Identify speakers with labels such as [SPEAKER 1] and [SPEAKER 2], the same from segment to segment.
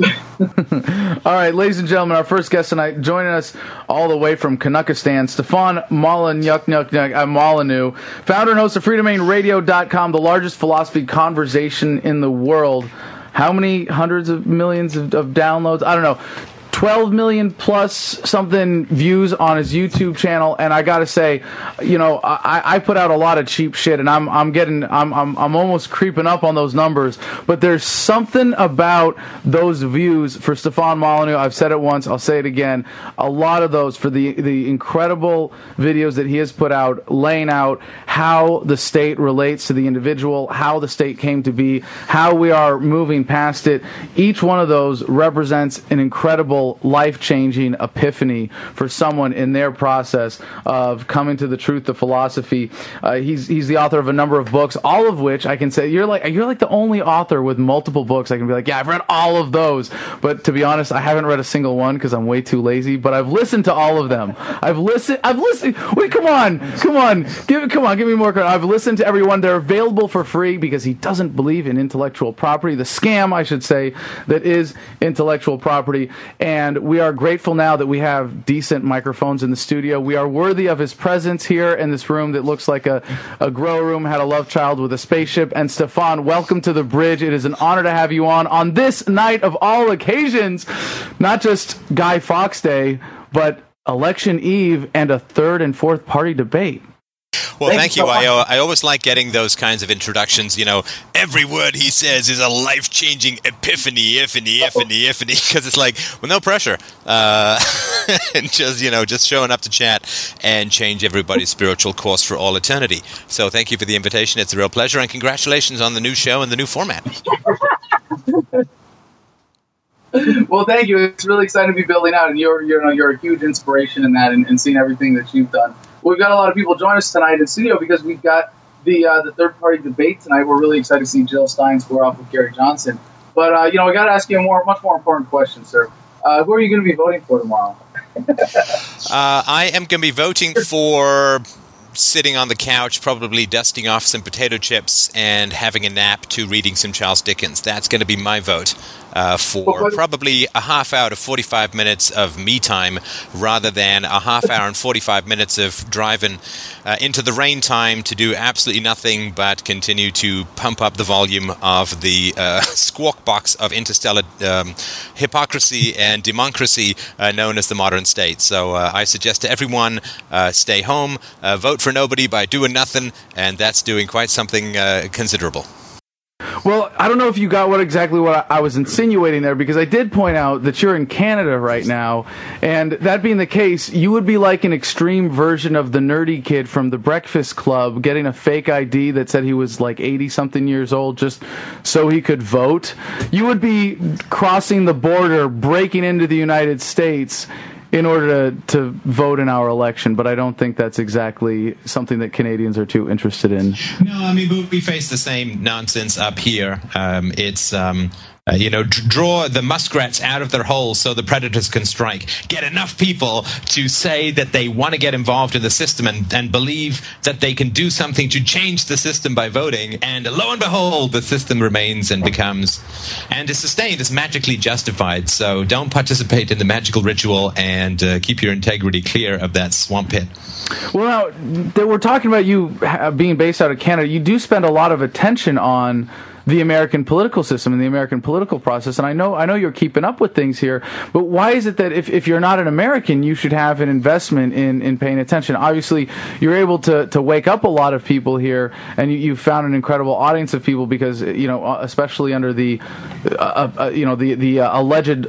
[SPEAKER 1] all right, ladies and gentlemen, our first guest tonight, joining us all the way from Canuckistan, Stefan Molyneux, uh, Molyneux, founder and host of freedomainradio.com, the largest philosophy conversation in the world. How many hundreds of millions of, of downloads? I don't know. 12 million plus something views on his YouTube channel, and I gotta say, you know, I, I put out a lot of cheap shit, and I'm I'm getting I'm, I'm I'm almost creeping up on those numbers. But there's something about those views for Stefan Molyneux. I've said it once, I'll say it again. A lot of those for the the incredible videos that he has put out, laying out how the state relates to the individual, how the state came to be, how we are moving past it. Each one of those represents an incredible life changing epiphany for someone in their process of coming to the truth of philosophy. Uh, he's he's the author of a number of books, all of which I can say you're like you're like the only author with multiple books. I can be like, yeah, I've read all of those, but to be honest, I haven't read a single one because I'm way too lazy. But I've listened to all of them. I've listened. I've listened. Wait, come on, come on, give come on, give me more credit. I've listened to everyone. They're available for free because he doesn't believe in intellectual property, the scam, I should say, that is intellectual property. And and we are grateful now that we have decent microphones in the studio. We are worthy of his presence here in this room that looks like a, a grow room, had a love child with a spaceship. And Stefan, welcome to the bridge. It is an honor to have you on on this night of all occasions, not just Guy Fawkes Day, but election eve and a third and fourth party debate.
[SPEAKER 2] Well, thank, thank you. So I, uh, I always like getting those kinds of introductions. You know, every word he says is a life changing epiphany, epiphany, epiphany, epiphany, because it's like, well, no pressure. Uh, and just, you know, just showing up to chat and change everybody's spiritual course for all eternity. So thank you for the invitation. It's a real pleasure. And congratulations on the new show and the new format.
[SPEAKER 1] well, thank you. It's really exciting to be building out, and you're, you know, you're a huge inspiration in that and, and seeing everything that you've done we've got a lot of people join us tonight in studio because we've got the uh, the third party debate tonight. We're really excited to see Jill Stein square off with Gary Johnson. But uh, you know, we got to ask you a more, much more important question, sir. Uh, who are you going to be voting for tomorrow?
[SPEAKER 2] Uh, I am going to be voting for sitting on the couch, probably dusting off some potato chips and having a nap to reading some Charles Dickens. That's going to be my vote uh, for probably a half hour to 45 minutes of me time rather than a half hour and 45 minutes of driving uh, into the rain time to do absolutely nothing but continue to pump up the volume of the uh, squawk box of interstellar um, hypocrisy and democracy uh, known as the modern state. So uh, I suggest to everyone uh, stay home, vote for nobody by doing nothing, and that's doing quite something uh, considerable.
[SPEAKER 1] Well, I don't know if you got what exactly what I was insinuating there because I did point out that you're in Canada right now, and that being the case, you would be like an extreme version of the nerdy kid from the Breakfast Club getting a fake ID that said he was like 80 something years old just so he could vote. You would be crossing the border, breaking into the United States in order to, to vote in our election, but I don't think that's exactly something that Canadians are too interested in.
[SPEAKER 2] No, I mean, we face the same nonsense up here. Um, it's um, uh, you know, draw the muskrats out of their holes so the predators can strike. Get enough people to say that they want to get involved in the system and, and believe that they can do something to change the system by voting. And lo and behold, the system remains and becomes and is sustained, is magically justified. So don't participate in the magical ritual and uh, keep your integrity clear of that swamp pit.
[SPEAKER 1] Well, now, we're talking about you being based out of Canada. You do spend a lot of attention on the American political system and the American political process. And I know I know you're keeping up with things here, but why is it that if, if you're not an American, you should have an investment in, in paying attention? Obviously, you're able to, to wake up a lot of people here, and you, you found an incredible audience of people because you know, uh, especially under the uh, uh, uh, you know the the uh, alleged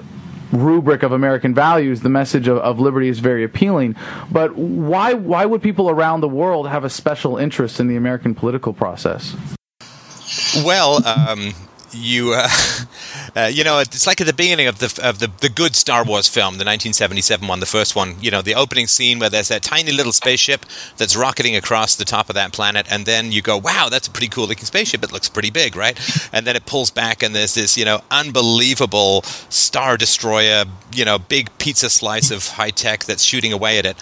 [SPEAKER 1] rubric of American values, the message of, of, liberty is very appealing. But why why would people around the world have a special interest in the American political process?
[SPEAKER 2] Well, um, you uh, uh, you know it's like at the beginning of the of the, the good Star Wars film, the 1977 one, the first one. You know the opening scene where there's that tiny little spaceship that's rocketing across the top of that planet, and then you go, "Wow, that's a pretty cool looking spaceship. It looks pretty big, right?" And then it pulls back, and there's this you know unbelievable star destroyer, you know, big pizza slice of high tech that's shooting away at it,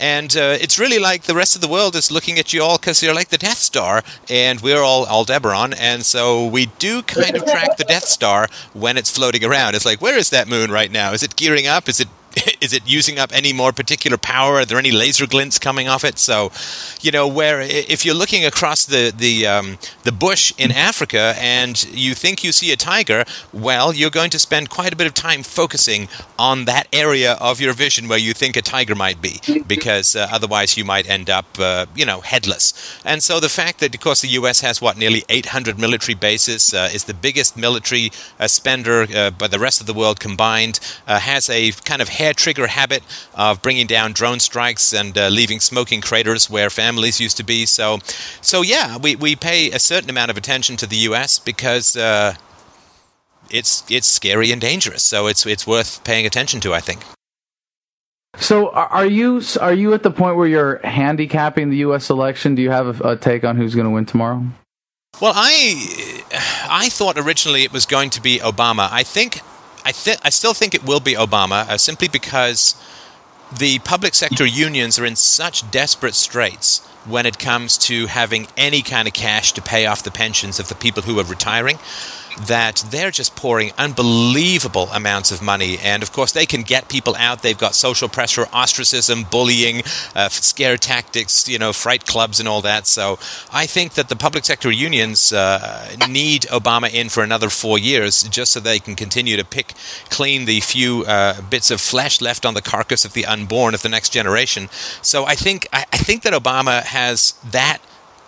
[SPEAKER 2] and uh, it's really like the rest of the world is looking at you all because you're like the Death Star, and we're all Alderaan, and so we do kind kind of track the Death Star when it's floating around. It's like, where is that moon right now? Is it gearing up? Is it is it using up any more particular power? Are there any laser glints coming off it? So, you know, where if you're looking across the the um, the bush in Africa and you think you see a tiger, well, you're going to spend quite a bit of time focusing on that area of your vision where you think a tiger might be, because uh, otherwise you might end up, uh, you know, headless. And so the fact that, of course, the U.S. has what nearly 800 military bases, uh, is the biggest military uh, spender uh, by the rest of the world combined, uh, has a kind of hair trigger habit of bringing down drone strikes and uh, leaving smoking craters where families used to be. So, so yeah, we, we pay a certain amount of attention to the U.S. because uh, it's it's scary and dangerous. So it's it's worth paying attention to. I think.
[SPEAKER 1] So are you are you at the point where you're handicapping the U.S. election? Do you have a, a take on who's going to win tomorrow?
[SPEAKER 2] Well, I I thought originally it was going to be Obama. I think I, th- I still think it will be Obama, uh, simply because the public sector unions are in such desperate straits when it comes to having any kind of cash to pay off the pensions of the people who are retiring that they're just pouring unbelievable amounts of money. And of course, they can get people out. They've got social pressure, ostracism, bullying, uh, scare tactics, you know, fright clubs, and all that. So I think that the public sector unions uh, need Obama in for another four years just so they can continue to pick clean the few uh, bits of flesh left on the carcass of the unborn of the next generation. So I think I, I think that Obama has that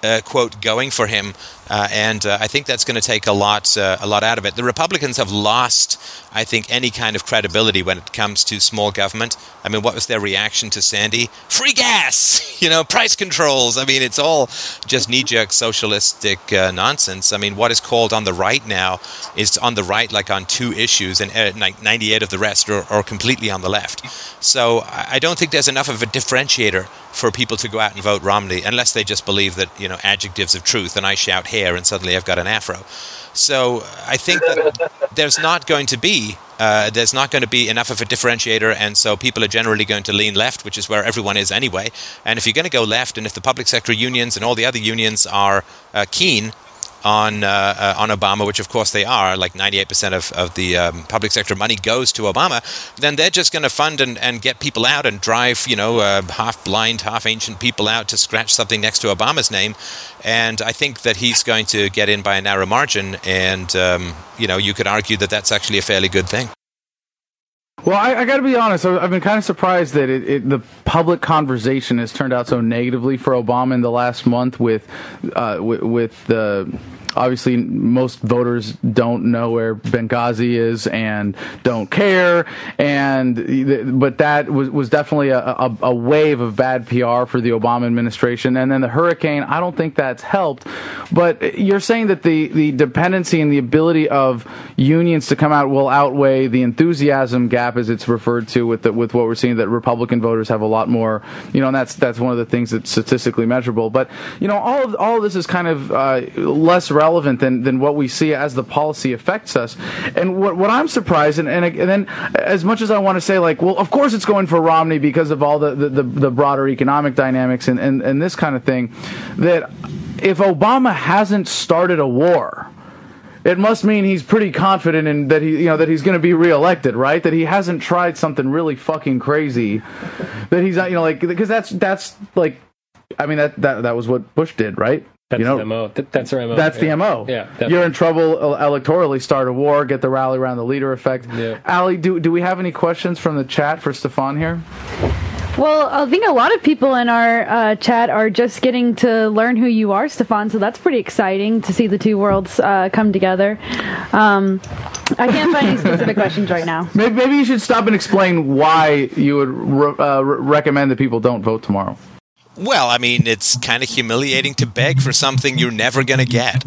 [SPEAKER 2] uh, quote going for him, uh, and uh, I think that's going to take a lot uh, a lot out of it. The Republicans have lost, I think, any kind of credibility when it comes to small government. I mean, what was their reaction to Sandy? Free gas, you know, price controls. I mean, it's all just knee jerk socialistic uh, nonsense. I mean, what is called on the right now is on the right like on two issues, and uh, 98 of the rest are, are completely on the left. So I don't think there's enough of a differentiator for people to go out and vote Romney unless they just believe that you know adjectives of truth and I shout hair and suddenly I've got an afro. So I think that there's not going to be uh, there's not going to be enough of a differentiator, and so people are generally going to lean left, which is where everyone is anyway. And if you're going to go left, and if the public sector unions and all the other unions are uh, keen on uh, uh, on Obama, which of course they are, like 98% of, of the um, public sector money goes to Obama, then they're just going to fund and, and get people out and drive, you know, uh, half blind, half ancient people out to scratch something next to Obama's name. And I think that he's going to get in by a narrow margin. And, um, you know, you could argue that that's actually a fairly good thing.
[SPEAKER 1] Well, I, I got to be honest. I've been kind of surprised that it, it, the public conversation has turned out so negatively for Obama in the last month with uh, with, with the obviously most voters don't know where Benghazi is and don't care. And but that was was definitely a, a, a, wave of bad PR for the Obama administration. And then the hurricane, I don't think that's helped. But you're saying that the the dependency and the ability of unions to come out will outweigh the enthusiasm gap, as it's referred to, with the, with what we're seeing that Republican voters have a lot more. You know, and that's that's one of the things that's statistically measurable. But you know, all of all of this is kind of uh, less relevant than, than what we see as the policy affects us. And what, what I'm surprised, and, and, and then as much as I want to say, like, well, of course it's going for Romney because of all the, the, the, the broader economic dynamics and, and, and this kind of thing, that if Obama hasn't started a war, it must mean he's pretty confident in that he you know that he's going to be reelected, right? That he hasn't tried something really fucking crazy. That he's not, you know, like because that's that's like, I mean that that that was what Bush did, right?
[SPEAKER 3] That's
[SPEAKER 1] you know,
[SPEAKER 3] the MO. that's our MO.
[SPEAKER 1] That's
[SPEAKER 3] yeah.
[SPEAKER 1] the MO.
[SPEAKER 3] Yeah.
[SPEAKER 1] Definitely. You're in trouble electorally, start a war, get the rally around the leader effect.
[SPEAKER 3] Yeah.
[SPEAKER 1] Ali, do, do we have any questions from the chat for Stefan here?
[SPEAKER 4] Well, I think a lot of people in our uh, chat are just getting to learn who you are, Stefan. So that's pretty exciting to see the two worlds uh, come together. Um, I can't find any specific questions right now.
[SPEAKER 1] Maybe, maybe, you should stop and explain why you would re- uh, recommend that people don't vote tomorrow.
[SPEAKER 2] Well, I mean, it's kind of humiliating to beg for something you're never going to get.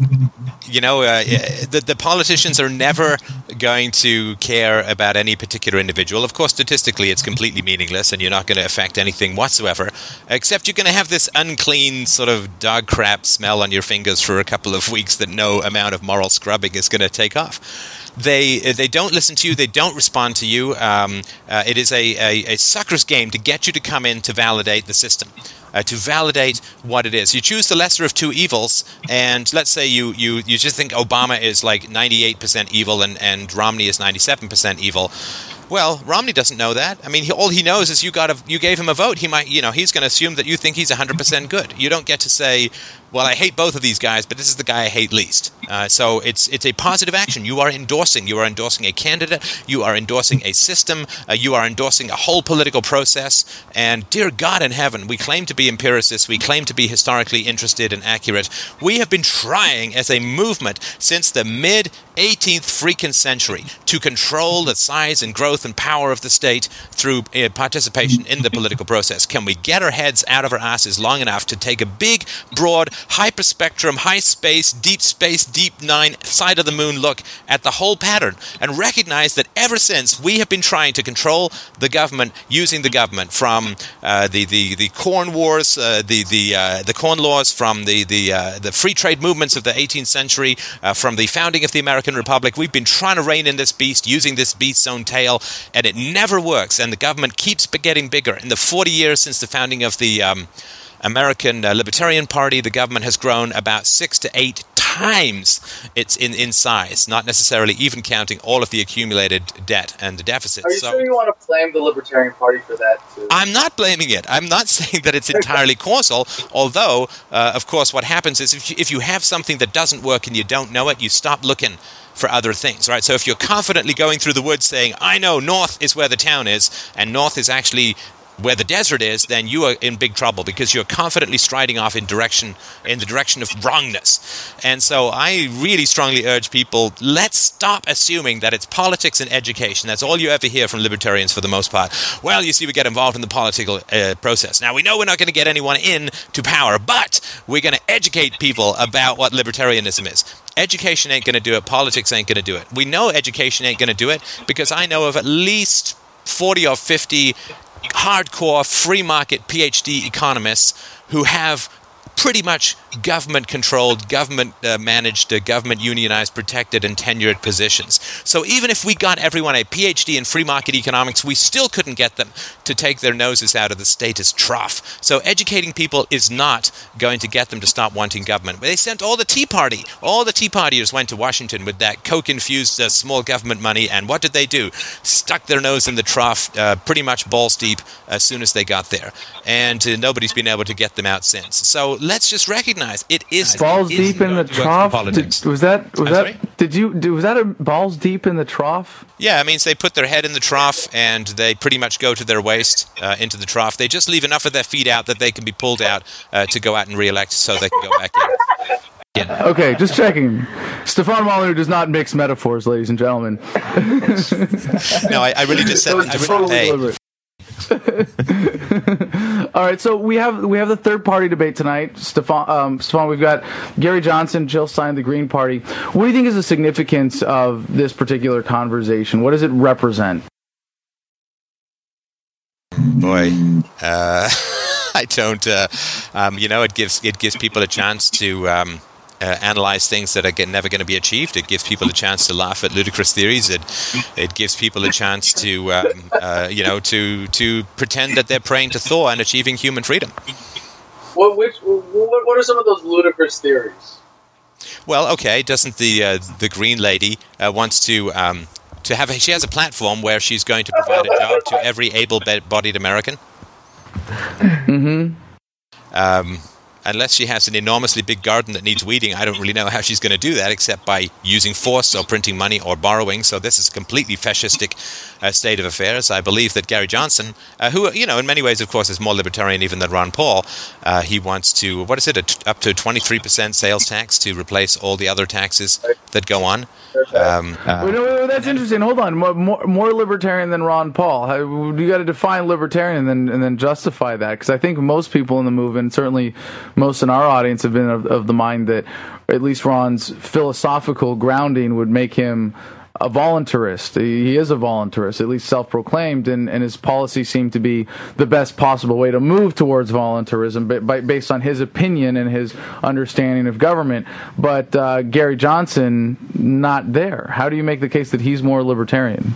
[SPEAKER 2] You know, uh, the, the politicians are never going to care about any particular individual. Of course, statistically, it's completely meaningless and you're not going to affect anything whatsoever, except you're going to have this unclean sort of dog crap smell on your fingers for a couple of weeks that no amount of moral scrubbing is going to take off. They they don't listen to you. They don't respond to you. Um, uh, it is a, a, a sucker's game to get you to come in to validate the system. Uh, to validate what it is. You choose the lesser of two evils, and let's say you, you, you just think Obama is like 98% evil and, and Romney is 97% evil. Well, Romney doesn't know that. I mean, he, all he knows is you got a, you gave him a vote. He might, you know, he's going to assume that you think he's 100% good. You don't get to say, well, I hate both of these guys, but this is the guy I hate least. Uh, so it's it's a positive action. You are endorsing. You are endorsing a candidate. You are endorsing a system. Uh, you are endorsing a whole political process. And dear God in heaven, we claim to be empiricists. We claim to be historically interested and accurate. We have been trying as a movement since the mid 18th freaking century to control the size and growth and power of the state through uh, participation in the political process. Can we get our heads out of our asses long enough to take a big, broad, hyperspectrum, high space, deep space, deep nine, side of the moon look at the whole pattern and recognize that ever since we have been trying to control the government using the government from uh, the, the, the corn wars, uh, the, the, uh, the corn laws, from the, the, uh, the free trade movements of the 18th century, uh, from the founding of the American Republic. We've been trying to rein in this beast using this beast's own tail, and it never works. And the government keeps getting bigger. In the 40 years since the founding of the um, American uh, Libertarian Party, the government has grown about six to eight times its in, in size, not necessarily even counting all of the accumulated debt and the deficit.
[SPEAKER 3] Are you
[SPEAKER 2] so,
[SPEAKER 3] sure you want to blame the Libertarian Party for that too?
[SPEAKER 2] I'm not blaming it. I'm not saying that it's entirely causal, although, uh, of course, what happens is if you, if you have something that doesn't work and you don't know it, you stop looking for other things, right? So if you're confidently going through the woods saying, I know north is where the town is, and north is actually where the desert is, then you are in big trouble because you're confidently striding off in direction in the direction of wrongness. And so I really strongly urge people, let's stop assuming that it's politics and education. That's all you ever hear from libertarians for the most part. Well, you see, we get involved in the political uh, process. Now we know we're not going to get anyone in to power, but we're going to educate people about what libertarianism is. Education ain't going to do it. Politics ain't going to do it. We know education ain't going to do it because I know of at least 40 or 50 hardcore free market PhD economists who have pretty much government controlled, government uh, managed, uh, government unionized, protected, and tenured positions. So even if we got everyone a PhD in free market economics, we still couldn't get them to take their noses out of the status trough. So educating people is not going to get them to stop wanting government. They sent all the Tea Party, all the Tea Partiers went to Washington with that coke infused uh, small government money, and what did they do? Stuck their nose in the trough uh, pretty much balls deep as soon as they got there. And uh, nobody's been able to get them out since. So let's just recognize it is
[SPEAKER 1] balls
[SPEAKER 2] it is
[SPEAKER 1] deep in the trough. Did, was that was
[SPEAKER 2] I'm
[SPEAKER 1] that?
[SPEAKER 2] sorry?
[SPEAKER 1] Did you do, was that a balls deep in the trough?
[SPEAKER 2] Yeah, it means they put their head in the trough and they pretty much go to their waist uh, into the trough. They just leave enough of their feet out that they can be pulled out uh, to go out and re-elect, so they can go back in.
[SPEAKER 1] Okay, just checking. Stefan Molyneux does not mix metaphors, ladies and gentlemen.
[SPEAKER 2] No, I, I really just said. I really,
[SPEAKER 1] totally
[SPEAKER 2] hey.
[SPEAKER 1] All right, so we have we have the third party debate tonight. Stefan, um, Stefan, we've got Gary Johnson, Jill Stein, the Green Party. What do you think is the significance of this particular conversation? What does it represent?
[SPEAKER 2] boy, uh, I don't. Uh, um, you know, it gives it gives people a chance to. Um, uh, analyze things that are get, never going to be achieved. It gives people a chance to laugh at ludicrous theories. It it gives people a chance to um, uh, you know to to pretend that they're praying to Thor and achieving human freedom.
[SPEAKER 3] What, which, what, what are some of those ludicrous theories?
[SPEAKER 2] Well, okay, doesn't the uh, the green lady uh, wants to um, to have a, she has a platform where she's going to provide a job to every able-bodied American?
[SPEAKER 1] Mm-hmm.
[SPEAKER 2] Um, unless she has an enormously big garden that needs weeding, I don't really know how she's going to do that except by using force or printing money or borrowing. So this is a completely fascistic uh, state of affairs. I believe that Gary Johnson, uh, who you know in many ways, of course, is more libertarian even than Ron Paul, uh, he wants to what is it, up to twenty three percent sales tax to replace all the other taxes that go on. Um,
[SPEAKER 1] Wait, no, wait, wait, that's interesting. Hold on, more, more, libertarian than Ron Paul. You got to define libertarian and then and then justify that because I think most people in the movement, certainly most in our audience, have been of, of the mind that at least Ron's philosophical grounding would make him a voluntarist. He is a voluntarist, at least self-proclaimed, and, and his policy seemed to be the best possible way to move towards voluntarism, but, based on his opinion and his understanding of government. But uh, Gary Johnson, not there. How do you make the case that he's more libertarian?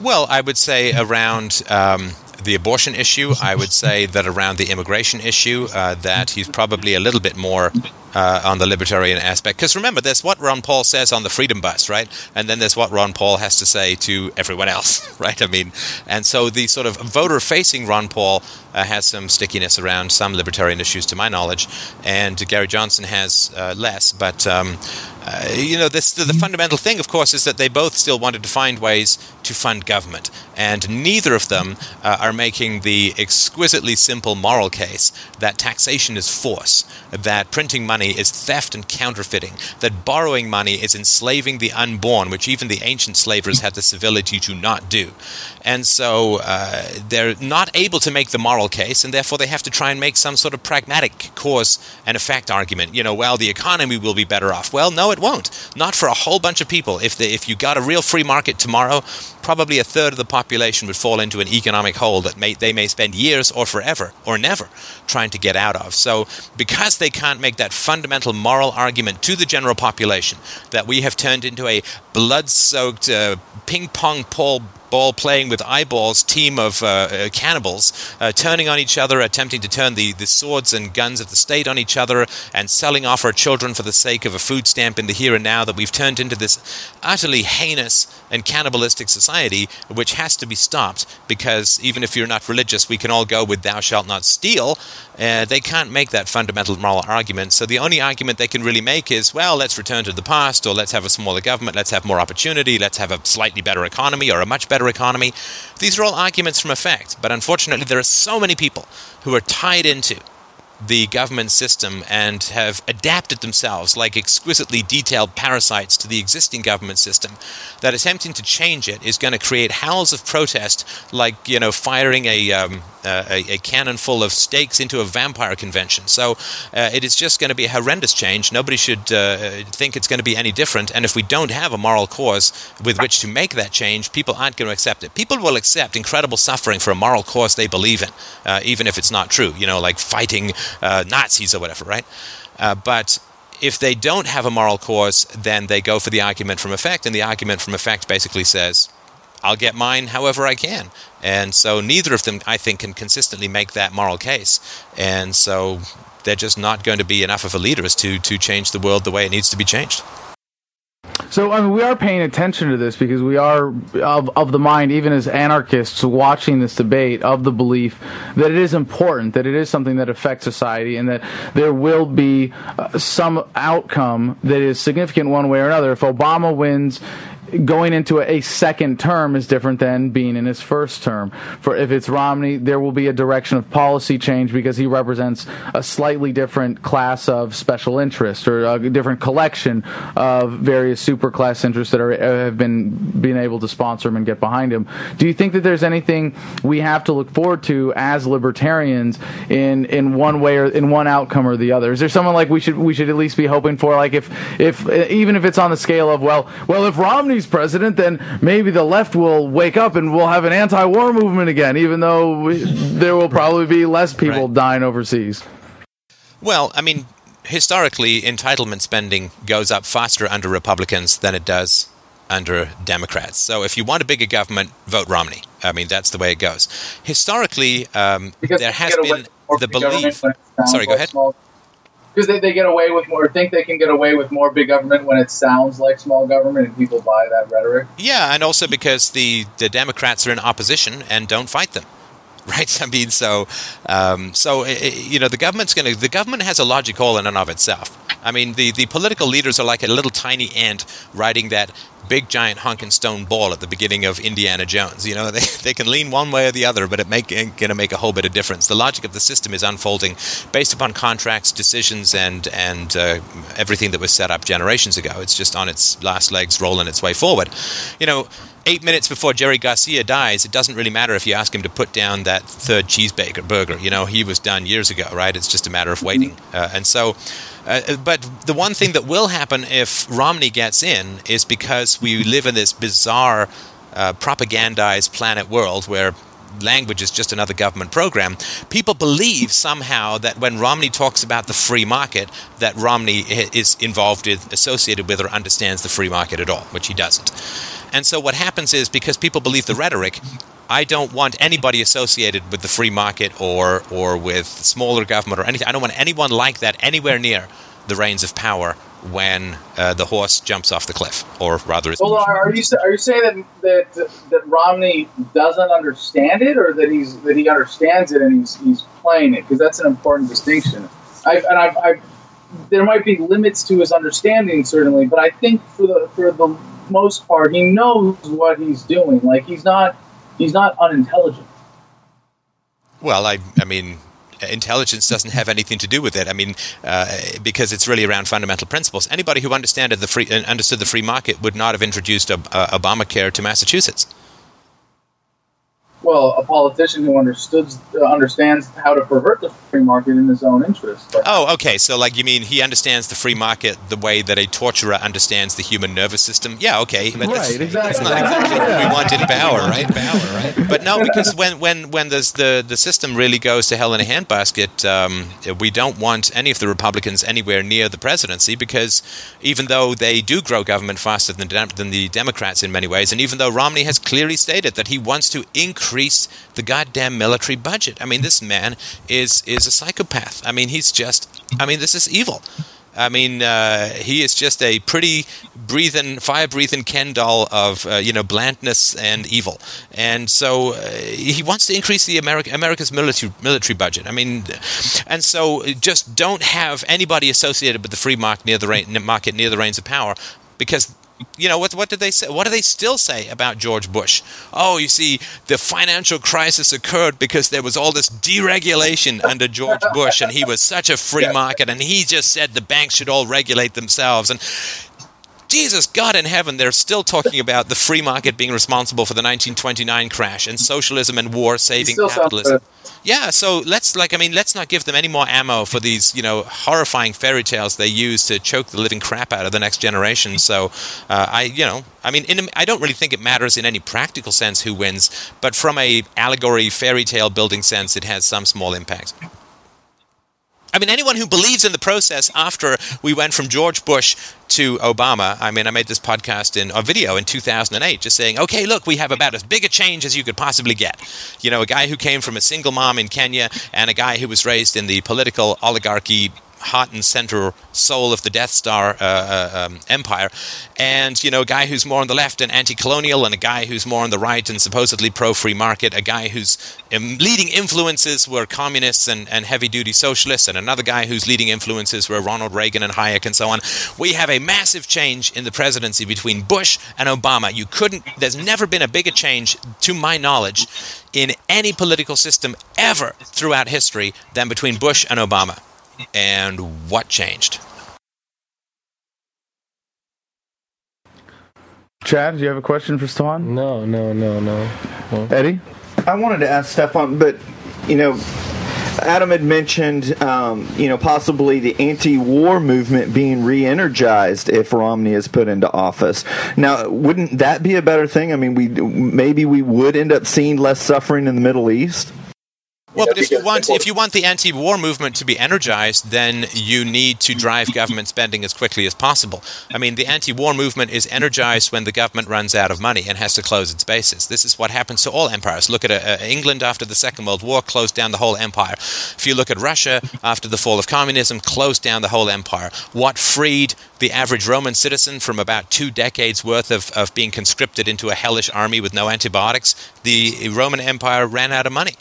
[SPEAKER 2] Well, I would say around. Um the abortion issue, I would say that around the immigration issue, uh, that he's probably a little bit more uh, on the libertarian aspect. Because remember, there's what Ron Paul says on the Freedom Bus, right? And then there's what Ron Paul has to say to everyone else, right? I mean, and so the sort of voter facing Ron Paul uh, has some stickiness around some libertarian issues, to my knowledge, and Gary Johnson has uh, less. But um, uh, you know, this, the, the, fundamental thing, of course, is that they both still wanted to find ways to fund government, and neither of them uh, are making the exquisitely simple moral case that taxation is force, that printing money is theft and counterfeiting, that borrowing money is enslaving the unborn, which even the ancient slavers had the civility to not do. And so uh, they're not able to make the moral case, and therefore they have to try and make some sort of pragmatic cause and effect argument. You know, well, the economy will be better off. Well, no, it won't. Not for a whole bunch of people. If, the, if you got a real free market tomorrow, probably a third of the population would fall into an economic hole that may, they may spend years or forever or never trying to get out of. So, because they can't make that fundamental moral argument to the general population that we have turned into a blood soaked uh, ping pong ball ball playing with eyeballs team of uh, uh, cannibals, uh, turning on each other, attempting to turn the, the swords and guns of the state on each other, and selling off our children for the sake of a food stamp in the here and now, that we've turned into this utterly heinous and cannibalistic society, which has to be stopped because even if you're not religious, we can all go with thou shalt not steal. Uh, they can't make that fundamental moral argument. So the only argument they can really make is, well, let's return to the past, or let's have a smaller government, let's have more opportunity, let's have a slightly better economy, or a much better economy. These are all arguments from effect, but unfortunately, there are so many people who are tied into the government system and have adapted themselves like exquisitely detailed parasites to the existing government system that attempting to change it is going to create howls of protest like you know firing a, um, a, a, cannon full of stakes into a vampire convention. So uh, it is just going to be a horrendous change. Nobody should uh, think it's going to be any different. And if we don't have a moral cause with which to make that change people aren't going to accept it. People will accept incredible suffering for a moral cause they believe in uh, even if it's not true. You know like fighting uh, Nazis or whatever, right? Uh, but if they don't have a moral cause, then they go for the argument from effect, and the argument from effect basically says, I'll get mine however I can. And so neither of them, I think, can consistently make that moral case. And so they're just not going to be enough of a leaders to, to change the world the way it needs to be changed.
[SPEAKER 1] So I mean, we are paying attention to this because we are of, of the mind, even as anarchists watching this debate, of the belief that it is important, that it is something that affects society, and that there will be uh, some outcome that is significant one way or another. If Obama wins going into a second term is different than being in his first term. For if it's Romney, there will be a direction of policy change because he represents a slightly different class of special interest or a different collection of various super class interests that are have been being able to sponsor him and get behind him. Do you think that there's anything we have to look forward to as libertarians in in one way or in one outcome or the other? Is there someone like we should we should at least be hoping for? Like if if even if it's on the scale of well well if Romney's president, then maybe the left will wake up and we'll have an anti-war movement again, even though we, there will probably be less people right. dying overseas.
[SPEAKER 2] Well, I mean, historically, entitlement spending goes up faster under Republicans than it does under Democrats. So if you want a bigger government, vote Romney. I mean, that's the way it goes. Historically, um, there has been the belief. Sorry, go ahead. Small
[SPEAKER 3] because they, they get away with more, think they can get away with more big government when it sounds like small government and people buy that rhetoric.
[SPEAKER 2] Yeah, and also because the, the Democrats are in opposition and don't fight them. Right, I mean, so, um, so you know, the government's going to. The government has a logic all in and of itself. I mean, the, the political leaders are like a little tiny ant riding that big giant honking stone ball at the beginning of Indiana Jones. You know, they, they can lean one way or the other, but it make going to make a whole bit of difference. The logic of the system is unfolding based upon contracts, decisions, and and uh, everything that was set up generations ago. It's just on its last legs, rolling its way forward. You know. Eight minutes before Jerry Garcia dies, it doesn't really matter if you ask him to put down that third cheeseburger. Burger, you know, he was done years ago, right? It's just a matter of waiting. Uh, and so, Uh, but the one thing that will happen if Romney gets in is because we live in this bizarre, uh, propagandized planet world where language is just another government program. People believe somehow that when Romney talks about the free market, that Romney is involved with, associated with, or understands the free market at all, which he doesn't. And so what happens is because people believe the rhetoric, I don't want anybody associated with the free market or or with smaller government or anything. I don't want anyone like that anywhere near the reins of power when uh, the horse jumps off the cliff, or rather.
[SPEAKER 3] Well, are you are you saying that, that that Romney doesn't understand it, or that he's that he understands it and he's he's playing it? Because that's an important distinction. I, and I, I, there might be limits to his understanding, certainly, but I think for the for the most part, he knows what he's doing. Like he's not he's not unintelligent.
[SPEAKER 2] Well, I I mean intelligence doesn't have anything to do with it. I mean, uh, because it's really around fundamental principles. Anybody who understood the free understood the free market would not have introduced uh, Obamacare to Massachusetts
[SPEAKER 3] well, a politician who understood uh, understands how to pervert the free market in his own interest.
[SPEAKER 2] Oh, okay. So, like, you mean he understands the free market the way that a torturer understands the human nervous system? Yeah, okay.
[SPEAKER 1] But right, exactly. That's
[SPEAKER 2] not exactly what we want in power, right? Power, right? But no, because when when when there's the the system really goes to hell in a handbasket, um, we don't want any of the Republicans anywhere near the presidency because even though they do grow government faster than than the Democrats in many ways, and even though Romney has clearly stated that he wants to increase increase the goddamn military budget. I mean, this man is is a psychopath. I mean, he's just. I mean, this is evil. I mean, uh, he is just a pretty breathing, fire breathing Ken doll of uh, you know blandness and evil, and so uh, he wants to increase the America, America's military military budget. I mean, and so just don't have anybody associated with the free market near the market near the reins of power because you know what what did they say? What do they still say about George Bush? Oh you see the financial crisis occurred because there was all this deregulation under George Bush and he was such a free market and he just said the banks should all regulate themselves. And Jesus, God in heaven, they're still talking about the free market being responsible for the 1929 crash and socialism and war saving capitalism. Yeah, so let's like I mean, let's not give them any more ammo for these you know horrifying fairy tales they use to choke the living crap out of the next generation. So uh, I you know I mean in, I don't really think it matters in any practical sense who wins, but from a allegory fairy tale building sense, it has some small impact. I mean, anyone who believes in the process after we went from George Bush to Obama, I mean, I made this podcast in a video in 2008 just saying, okay, look, we have about as big a change as you could possibly get. You know, a guy who came from a single mom in Kenya and a guy who was raised in the political oligarchy heart and center soul of the Death Star uh, uh, um, empire, and you know a guy who's more on the left and anti-colonial, and a guy who's more on the right and supposedly pro-free market, a guy whose um, leading influences were communists and, and heavy-duty socialists, and another guy whose leading influences were Ronald Reagan and Hayek and so on. We have a massive change in the presidency between Bush and Obama. You couldn't. There's never been a bigger change, to my knowledge, in any political system ever throughout history than between Bush and Obama. And what changed?
[SPEAKER 1] Chad, do you have a question for Stefan?
[SPEAKER 5] No, no, no, no.
[SPEAKER 1] no. Eddie?
[SPEAKER 6] I wanted to ask Stefan, but, you know, Adam had mentioned, um, you know, possibly the anti-war movement being re-energized if Romney is put into office. Now, wouldn't that be a better thing? I mean, we maybe we would end up seeing less suffering in the Middle East.
[SPEAKER 2] Well, but if you want if you want the anti-war movement to be energized, then you need to drive government spending as quickly as possible. I mean, the anti-war movement is energized when the government runs out of money and has to close its bases. This is what happens to all empires. Look at uh, uh, England after the Second World War, closed down the whole empire. If you look at Russia after the fall of communism, closed down the whole empire. What freed the average Roman citizen from about two decades worth of, of being conscripted into a hellish army with no antibiotics? The Roman Empire ran out of money.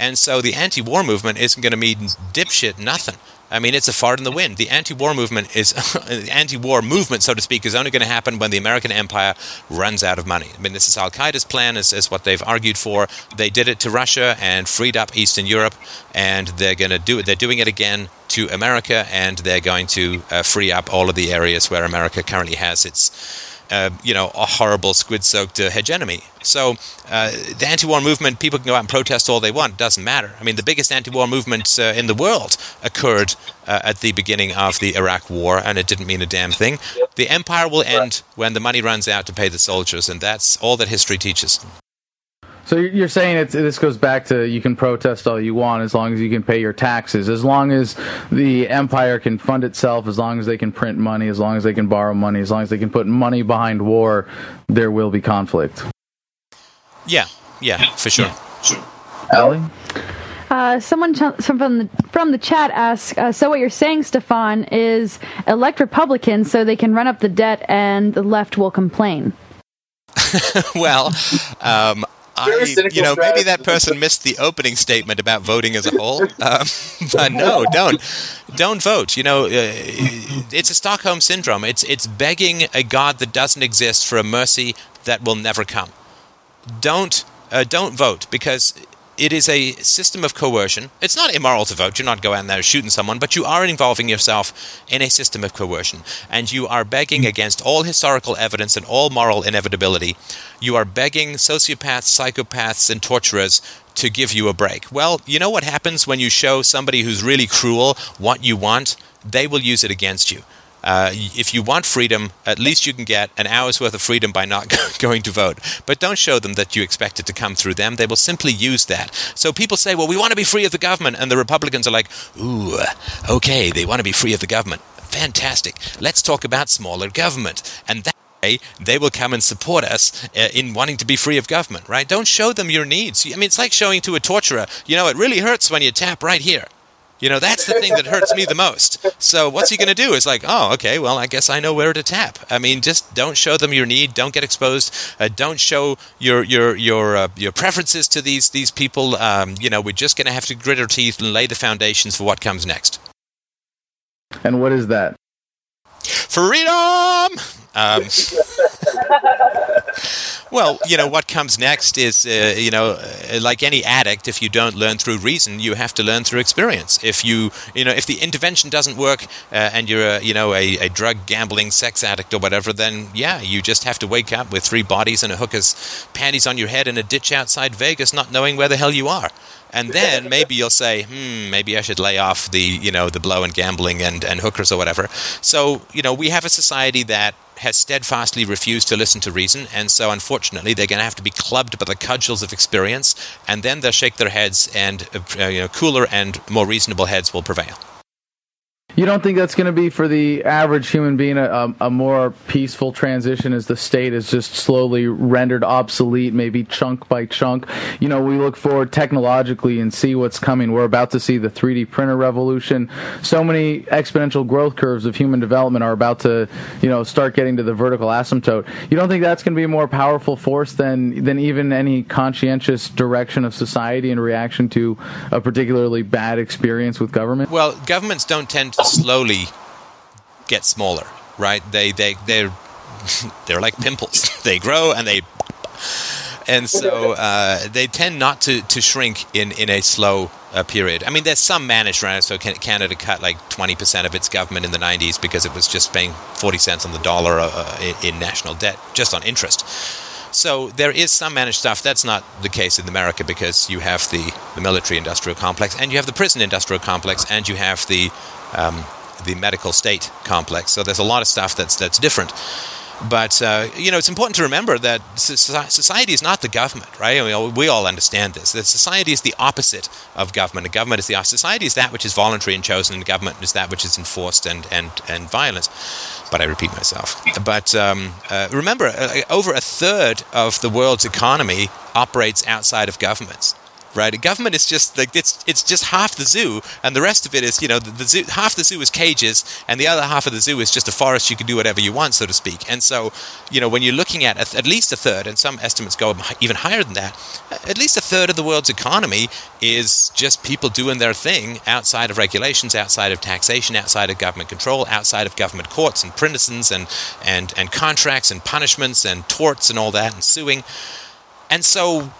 [SPEAKER 2] And so the anti war movement isn't going to mean dipshit nothing. I mean, it's a fart in the wind. The anti-war movement is the anti-war movement, so to speak, is only going to happen when the American empire runs out of money. I mean, this is Al Qaeda's plan, is, is what they've argued for. They did it to Russia and freed up Eastern Europe, and they're going to do it. They're doing it again to America, and they're going to uh, free up all of the areas where America currently has its uh, you know, a horrible squid-soaked uh, hegemony. So uh, the anti-war movement, people can go out and protest all they want. Doesn't matter. I mean, the biggest anti-war movement uh, in the world occurred uh, at the beginning of the Iraq War, and it didn't mean a damn thing. The empire will end when the money runs out to pay the soldiers, and that's all that history teaches.
[SPEAKER 1] So you're saying it's, this goes back to you can protest all you want as long as you can pay your taxes, as long as the empire can fund itself, as long as they can print money, as long as they can borrow money, as long as they can put money behind war, there will be conflict.
[SPEAKER 2] Yeah, yeah, for sure.
[SPEAKER 1] Ellie?
[SPEAKER 4] Uh, someone ch- from the from the chat asks, uh, so what you're saying, Stefan, is elect Republicans so they can run up the debt and the left will complain.
[SPEAKER 2] well, um, I, you know, maybe that person missed the opening statement about voting as a whole. Um, but no, don't, don't vote. You know, uh, it's a Stockholm syndrome. It's it's begging a God that doesn't exist for a mercy that will never come. Don't uh, don't vote because it is a system of coercion. It's not immoral to vote. You're not going out there shooting someone, but you are involving yourself in a system of coercion. And you are begging hmm. against all historical evidence and all moral inevitability. You are begging sociopaths, psychopaths, and torturers to give you a break. Well, you know what happens when you show somebody who's really cruel what you want? They will use it against you. Uh, if you want freedom, at least you can get an hour's worth of freedom by not going to vote. But don't show them that you expect it to come through them. They will simply use that. So people say, well, we want to be free of the government. And the Republicans are like, ooh, okay, they want to be free of the government. Fantastic. Let's talk about smaller government. And that they will come and support us uh, in wanting to be free of government, right? Don't show them your needs. I mean, it's like showing to a torturer, you know, it really hurts when you tap right here. You know, that's the thing that hurts me the most. So what's he going to do? It's like, oh, okay, well, I guess I know where to tap. I mean, just don't show them your need. Don't get exposed. Uh, don't show your your your uh, your preferences to these these people. Um, you know, we're just going to have to grit our teeth and lay the foundations for what comes next.
[SPEAKER 1] And what is that?
[SPEAKER 2] Freedom. Um, well, you know what comes next is, uh, you know, uh, like any addict, if you don't learn through reason, you have to learn through experience. If you, you know, if the intervention doesn't work uh, and you're, a, you know, a, a, drug gambling sex addict or whatever, then yeah, you just have to wake up with three bodies and a hooker's panties on your head in a ditch outside Vegas, not knowing where the hell you are and then maybe you'll say, hmm, maybe I should lay off the, you know, the blow and gambling and, and hookers or whatever. So, you know, we have a society that has steadfastly refused to listen to reason, and so unfortunately they're going to have to be clubbed by the cudgels of experience, and then they'll shake their heads, and uh, you know, cooler and more reasonable heads will prevail.
[SPEAKER 1] You don't think that's going to be for the average human being a, a, more peaceful transition as the state is just slowly rendered obsolete, maybe chunk by chunk? You know, we look forward technologically and see what's coming. We're about to see the 3D printer revolution. So many exponential growth curves of human development are about to, you know, start getting to the vertical asymptote. You don't think that's going to be a more powerful force than than even any conscientious direction of society in reaction to a particularly bad experience with government?
[SPEAKER 2] Well, governments don't tend to slowly get smaller, right? They they they're they're like pimples. they grow and they and so uh, they tend not to, to shrink in, in a slow uh, period. I mean, there's some managed around So Canada cut like 20% of its government in the 90s because it was just paying 40 cents on the dollar uh, in, in national debt just on interest. So there is some managed stuff. That's not the case in America because you have the, the military industrial complex and you have the prison industrial complex and you have the um, the medical state complex. So there's a lot of stuff that's that's different. But uh, you know, it's important to remember that society is not the government, right? I mean, we all understand this. That society is the opposite of government. The government is the society is that which is voluntary and chosen, and government is that which is enforced and and and violent. But I repeat myself. But um, uh, remember, uh, over a third of the world's economy operates outside of governments right? A government is just like it's it's just half the zoo, and the rest of it is you know the, the, zoo half the zoo is cages, and the other half of the zoo is just a forest you can do whatever you want, so to speak. And so you know when you're looking at at least a third, and some estimates go even higher than that, at least a third of the world's economy is just people doing their thing outside of regulations, outside of taxation, outside of government control, outside of government courts and prisons and and and contracts and punishments and torts and all that and suing. And so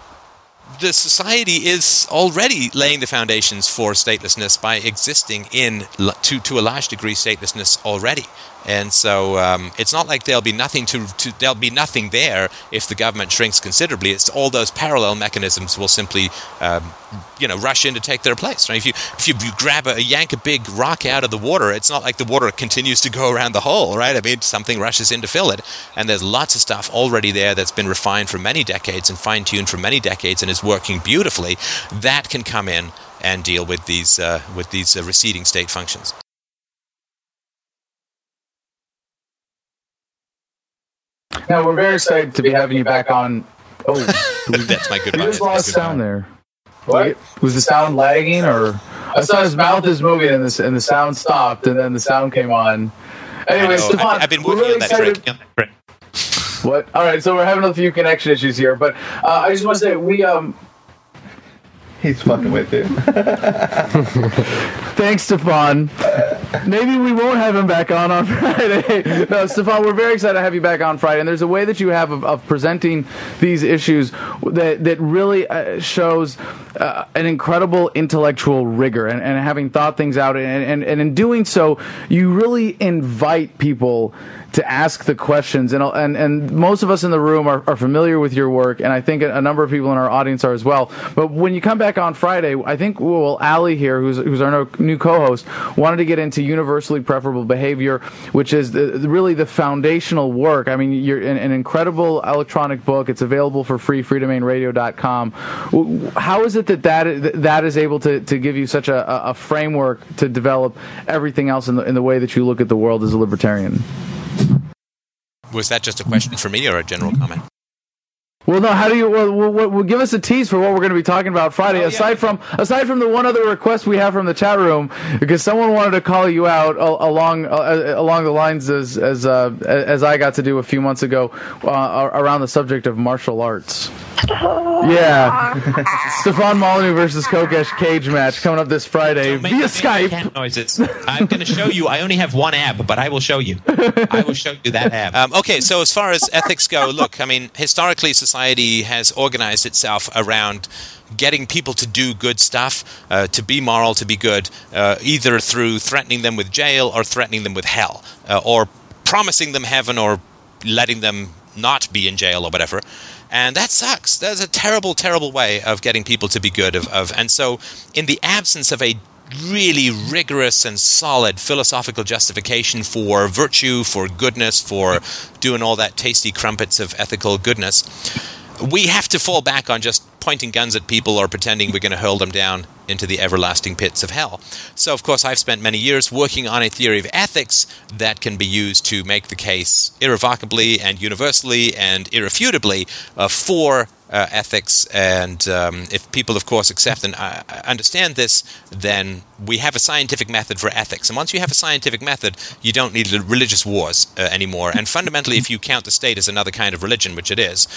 [SPEAKER 2] the society is already laying the foundations for statelessness by existing in to to a large degree statelessness already. And so um, it's not like there'll be nothing to, to, there'll be nothing there if the government shrinks considerably. It's all those parallel mechanisms will simply um, you know rush in to take their place. Right? If you if you, you grab a, yank a big rock out of the water, it's not like the water continues to go around the hole, right? I mean something rushes in to fill it, and there's lots of stuff already there that's been refined for many decades and fine tuned for many decades and is working beautifully. That can come in and deal with these uh, with these uh, receding state functions.
[SPEAKER 1] Now we're very excited to be having you back on. Oh,
[SPEAKER 2] that's my good.
[SPEAKER 1] You just lost sound there.
[SPEAKER 3] What
[SPEAKER 1] was the sound lagging, or I saw his mouth is moving and the and the sound stopped, and then the sound came on. Anyway, Stefan,
[SPEAKER 2] I've been working really on that
[SPEAKER 1] trick. What? All right, so we're having a few connection issues here, but uh, I just want to say we um
[SPEAKER 6] He's fucking with you.
[SPEAKER 1] Thanks, Stefan. Maybe we won't have him back on on Friday. no, Stefan, we're very excited to have you back on Friday. And there's a way that you have of, of presenting these issues that that really uh, shows uh, an incredible intellectual rigor and, and having thought things out. And, and, and in doing so, you really invite people to ask the questions. And, and, and most of us in the room are, are familiar with your work, and I think a, a, number of people in our audience are as well. But when you come back on Friday, I think, well, Ali here, who's, who's our new co host, wanted to get into universally preferable behavior, which is the, really the foundational work. I mean, you're an, an incredible electronic book. It's available for free, freedomainradio.com. How is it that that, that is able to, to give you such a, a framework to develop everything else in the, in the way that you look at the world as a libertarian?
[SPEAKER 2] Was that just a question for me or a general comment?
[SPEAKER 1] Well, no. How do you? Well, well, well, give us a tease for what we're going to be talking about Friday. Oh, aside yeah. from aside from the one other request we have from the chat room, because someone wanted to call you out along uh, along the lines as as uh, as I got to do a few months ago uh, around the subject of martial arts. yeah, Stefan Molyneux versus Kokesh cage match coming up this Friday via Skype.
[SPEAKER 5] noises. I'm going to show you. I only have one ab, but I will show you. I will show you that ab.
[SPEAKER 2] Um, okay, so as far as ethics go, look, I mean, historically, society has organized itself around getting people to do good stuff, uh, to be moral, to be good, uh, either through threatening them with jail or threatening them with hell, uh, or promising them heaven or letting them not be in jail or whatever and that sucks. That's a terrible, terrible way of getting people to be good. Of, of and so, in the absence of a really rigorous and solid philosophical justification for virtue, for goodness, for doing all that tasty crumpets of ethical goodness, we have to fall back on just pointing guns at people or pretending we're going to hurl them down into the everlasting pits of hell. So, of course, I've spent many years working on a theory of ethics that can be used to make the case irrevocably and universally and irrefutably uh, for uh, ethics. And um, if people, of course, accept and uh, understand this, then we have a scientific method for ethics. And once you have a scientific method, you don't need religious wars uh, anymore. And fundamentally, if you count the state as another kind of religion, which it is,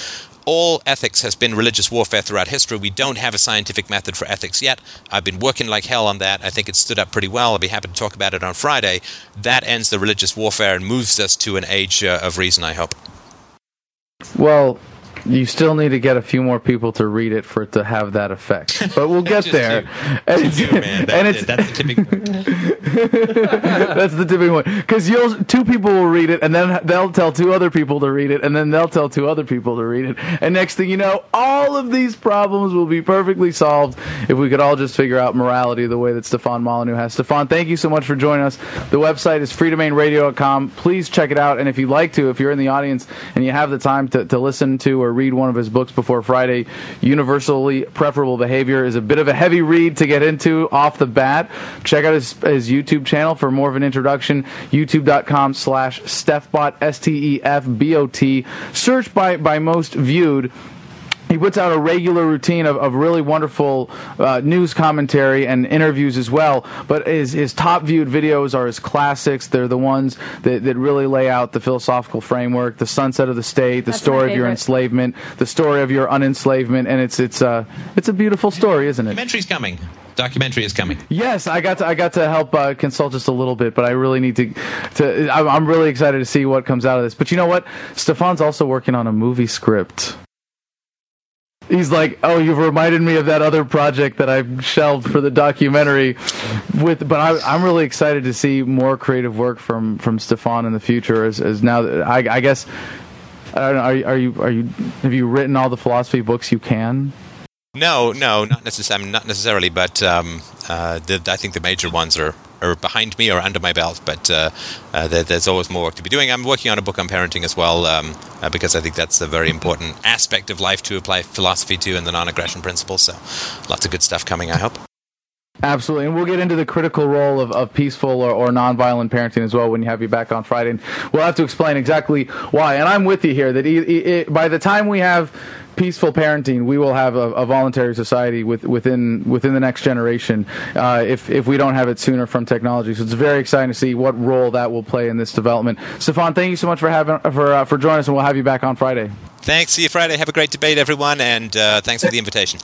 [SPEAKER 2] all ethics has been religious warfare throughout history. We don't have a scientific method for ethics yet. I've been working like hell on that. I think it stood up pretty well. I'll be happy to talk about it on Friday. That ends the religious warfare and moves us to an age uh, of reason, I hope.
[SPEAKER 1] Well, you still need to get a few more people to read it for it to have that effect. But we'll get there.
[SPEAKER 5] And, it's, man. That, and it's, that's the tipping point.
[SPEAKER 1] that's the tipping point. Because you'll two people will read it, and then they'll tell two other people to read it, and then they'll tell two other people to read it. And next thing you know, all of these problems will be perfectly solved if we could all just figure out morality the way that Stefan Molyneux has. Stefan, thank you so much for joining us. The website is freedomainradio.com. Please check it out. And if you'd like to, if you're in the audience and you have the time to, to listen to or read one of his books before Friday. Universally Preferable Behavior is a bit of a heavy read to get into off the bat. Check out his, his YouTube channel for more of an introduction. YouTube.com slash StefBot, S-T-E-F-B-O-T. Search by, by most viewed he puts out a regular routine of, of really wonderful uh, news commentary and interviews as well. But his, his top viewed videos are his classics. They're the ones that, that really lay out the philosophical framework, the sunset of the state, the
[SPEAKER 4] That's
[SPEAKER 1] story of your enslavement, the story of your unenslavement, and it's it's uh, it's a beautiful story, isn't it?
[SPEAKER 5] Documentary's coming. Documentary is coming.
[SPEAKER 1] Yes, I got to I got to help uh, consult just a little bit, but I really need to. to I'm really excited to see what comes out of this. But you know what? Stefan's also working on a movie script. he's like, "Oh, you've reminded me of that other project that I shelved for the documentary." With, but I, am really excited to see more creative work from from Stefan in the future. As, as now, I, I guess, I don't know. Are, are you are you have you written all the philosophy books you can?
[SPEAKER 2] No, no, not necessarily. Not necessarily, but um, uh, the, I think the major ones are, are behind me or under my belt. But uh, uh, there, there's always more work to be doing. I'm working on a book on parenting as well um, uh, because I think that's a very important aspect of life to apply philosophy to and the non-aggression principle. So, lots of good stuff coming. I hope.
[SPEAKER 1] Absolutely, and we'll get into the critical role of, of peaceful or, or nonviolent parenting as well when you have you back on Friday. And we'll have to explain exactly why. And I'm with you here that he, he, by the time we have peaceful parenting, we will have a, a voluntary society with, within within the next generation. Uh, if if we don't have it sooner from technology, so it's very exciting to see what role that will play in this development. Stefan, thank you so much for having for uh, for joining us, and we'll have you back on Friday.
[SPEAKER 2] Thanks. See you Friday. Have a great debate, everyone, and uh, thanks for the invitation.